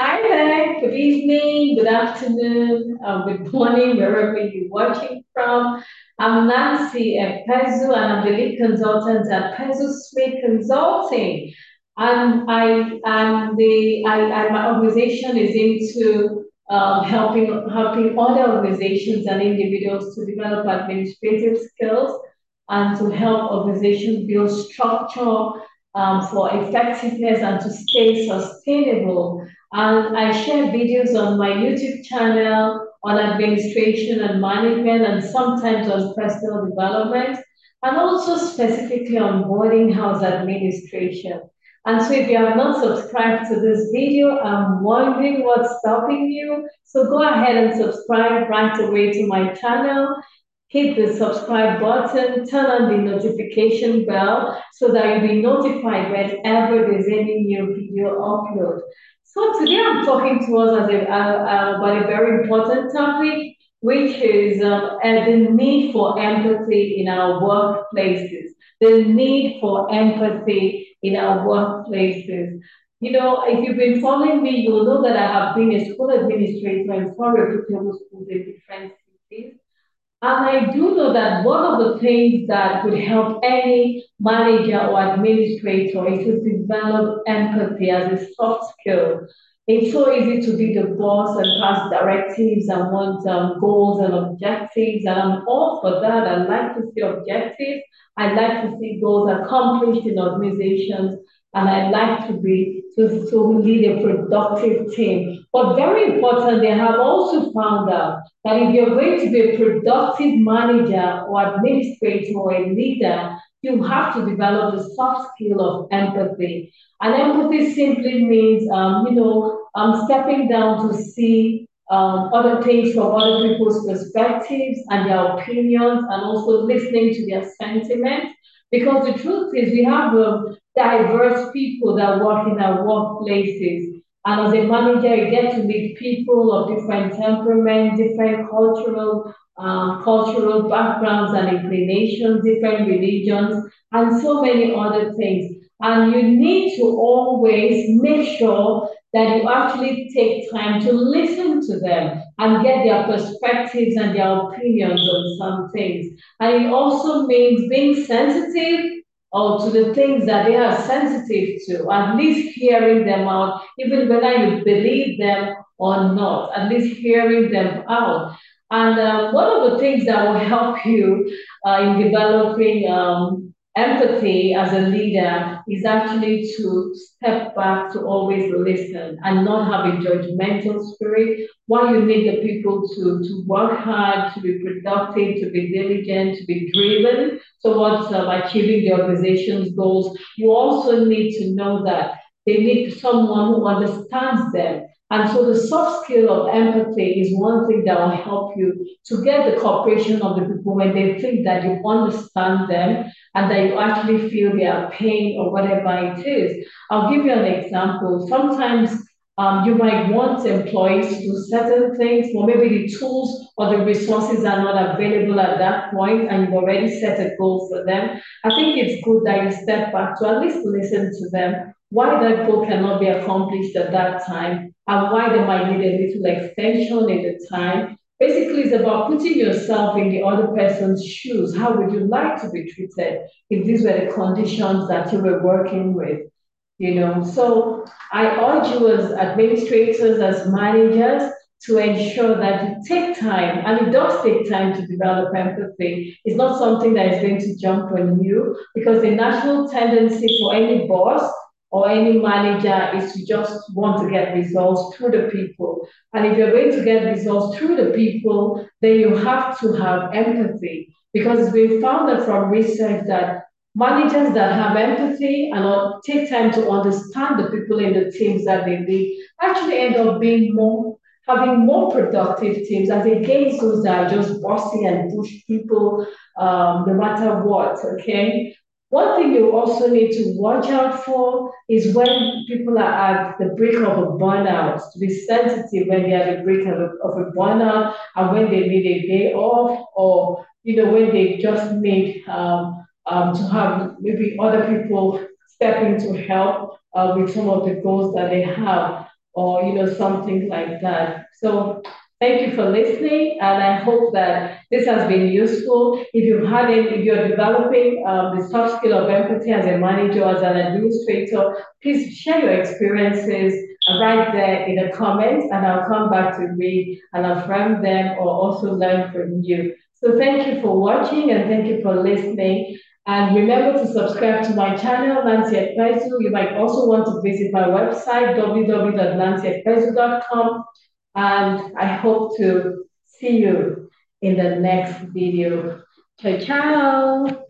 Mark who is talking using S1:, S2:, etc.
S1: Hi there, good evening, good afternoon, uh, good morning, wherever you're watching from. I'm Nancy Ekpezu and I'm the lead consultant at Pezu Smith Consulting. And I am the I, I, my organization is into um, helping helping other organizations and individuals to develop administrative skills and to help organizations build structure um, for effectiveness and to stay sustainable. And I share videos on my YouTube channel on administration and management and sometimes on personal development and also specifically on boarding house administration. And so if you have not subscribed to this video, I'm wondering what's stopping you. So go ahead and subscribe right away to my channel hit the subscribe button, turn on the notification bell so that you'll be notified whenever there's any new video upload. So today I'm talking to us as a, about a very important topic, which is um, the need for empathy in our workplaces. The need for empathy in our workplaces. You know, if you've been following me, you'll know that I have been a school administrator in four reputable schools in different cities. And I do know that one of the things that would help any manager or administrator is to develop empathy as a soft skill. It's so easy to be the boss and pass directives and want um, goals and objectives, and I'm all for that. I like to see objectives. I like to see goals accomplished in organizations and I'd like to be to, to lead a productive team. But very important, they have also found out that if you're going to be a productive manager or administrator or a leader, you have to develop the soft skill of empathy. And empathy simply means, um, you know, um, stepping down to see um, other things from other people's perspectives and their opinions, and also listening to their sentiments. Because the truth is, we have um, diverse people that work in our workplaces. And as a manager, you get to meet people of different temperament, different cultural um, cultural backgrounds and inclinations, different religions, and so many other things. And you need to always make sure that you actually take time to listen to them and get their perspectives and their opinions on some things. And it also means being sensitive or to the things that they are sensitive to, at least hearing them out, even whether you believe them or not, at least hearing them out. And uh, one of the things that will help you uh, in developing um, empathy as a leader is actually to step back to always listen and not have a judgmental spirit. While you need the people to, to work hard, to be productive, to be diligent, to be driven towards um, achieving the organization's goals, you also need to know that they need someone who understands them and so the soft skill of empathy is one thing that will help you to get the cooperation of the people when they think that you understand them and that you actually feel their pain or whatever it is. I'll give you an example. Sometimes um, you might want employees to do certain things, or maybe the tools or the resources are not available at that point, and you've already set a goal for them. I think it's good that you step back to at least listen to them, why that goal cannot be accomplished at that time, and why they might need a little extension in the time. Basically, it's about putting yourself in the other person's shoes. How would you like to be treated if these were the conditions that you were working with? You know, so I urge you as administrators, as managers, to ensure that you take time, and it does take time to develop empathy. It's not something that is going to jump on you because the natural tendency for any boss or any manager is to just want to get results through the people. And if you're going to get results through the people, then you have to have empathy because it's been found that from research that managers that have empathy and take time to understand the people in the teams that they lead actually end up being more having more productive teams as against those that are just bossy and push people um, no matter what. Okay, one thing you also need to watch out for is when people are at the brink of a burnout, to be sensitive when they're at the brink of a, of a burnout and when they need a day off or, you know, when they just need um, um, to have maybe other people step in to help uh, with some of the goals that they have or you know something like that. So thank you for listening, and I hope that this has been useful. If you had it, if you're developing um, the soft skill of empathy as a manager, as an administrator, please share your experiences right there in the comments, and I'll come back to read and affirm them or also learn from you. So thank you for watching and thank you for listening. And remember to subscribe to my channel, Nancy Ekpezu. You might also want to visit my website, www.nancyekpezu.com. And I hope to see you in the next video. Ciao, ciao.